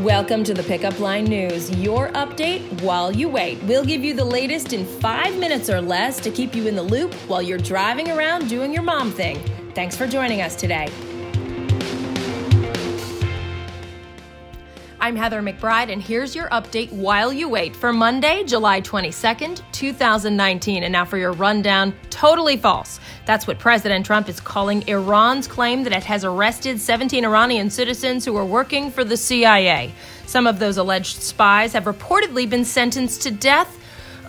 Welcome to the Pickup Line News, your update while you wait. We'll give you the latest in five minutes or less to keep you in the loop while you're driving around doing your mom thing. Thanks for joining us today. I'm Heather McBride, and here's your update while you wait for Monday, July 22nd, 2019. And now for your rundown totally false. That's what President Trump is calling Iran's claim that it has arrested 17 Iranian citizens who were working for the CIA. Some of those alleged spies have reportedly been sentenced to death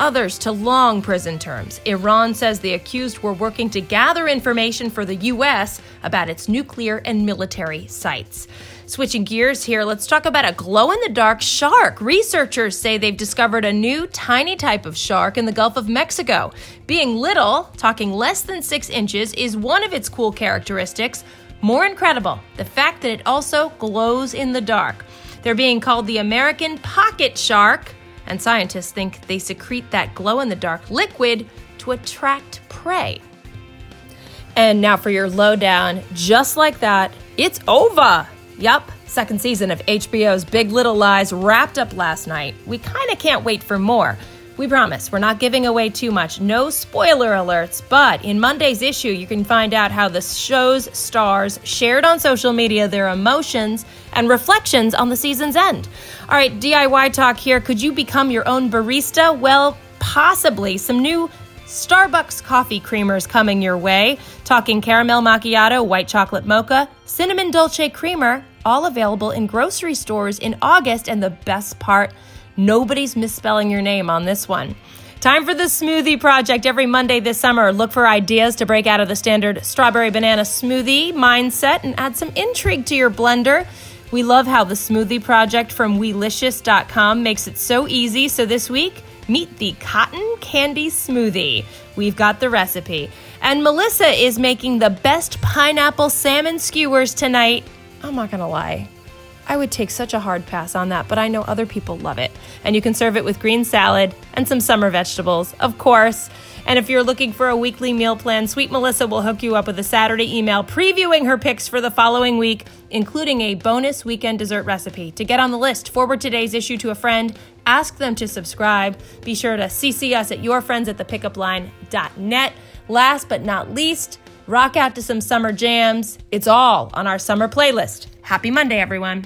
others to long prison terms. Iran says the accused were working to gather information for the U.S. about its nuclear and military sites. Switching gears here, let's talk about a glow in the dark shark. Researchers say they've discovered a new tiny type of shark in the Gulf of Mexico. Being little, talking less than six inches, is one of its cool characteristics. More incredible, the fact that it also glows in the dark. They're being called the American pocket shark and scientists think they secrete that glow in the dark liquid to attract prey. And now for your lowdown, just like that, it's over. Yup, second season of HBO's Big Little Lies wrapped up last night. We kind of can't wait for more. We promise we're not giving away too much, no spoiler alerts, but in Monday's issue, you can find out how the show's stars shared on social media their emotions and reflections on the season's end. All right, DIY talk here. Could you become your own barista? Well, possibly. Some new Starbucks coffee creamers coming your way. Talking caramel macchiato, white chocolate mocha, cinnamon dolce creamer, all available in grocery stores in August. And the best part, Nobody's misspelling your name on this one. Time for the Smoothie Project every Monday this summer. Look for ideas to break out of the standard strawberry banana smoothie mindset and add some intrigue to your blender. We love how the Smoothie Project from Weelicious.com makes it so easy. So this week, meet the cotton candy smoothie. We've got the recipe. And Melissa is making the best pineapple salmon skewers tonight. I'm not gonna lie, I would take such a hard pass on that, but I know other people love it. And you can serve it with green salad and some summer vegetables, of course. And if you're looking for a weekly meal plan, Sweet Melissa will hook you up with a Saturday email previewing her picks for the following week, including a bonus weekend dessert recipe. To get on the list, forward today's issue to a friend, ask them to subscribe. Be sure to CC us at yourfriends at thepickupline.net. Last but not least, rock out to some summer jams. It's all on our summer playlist. Happy Monday, everyone.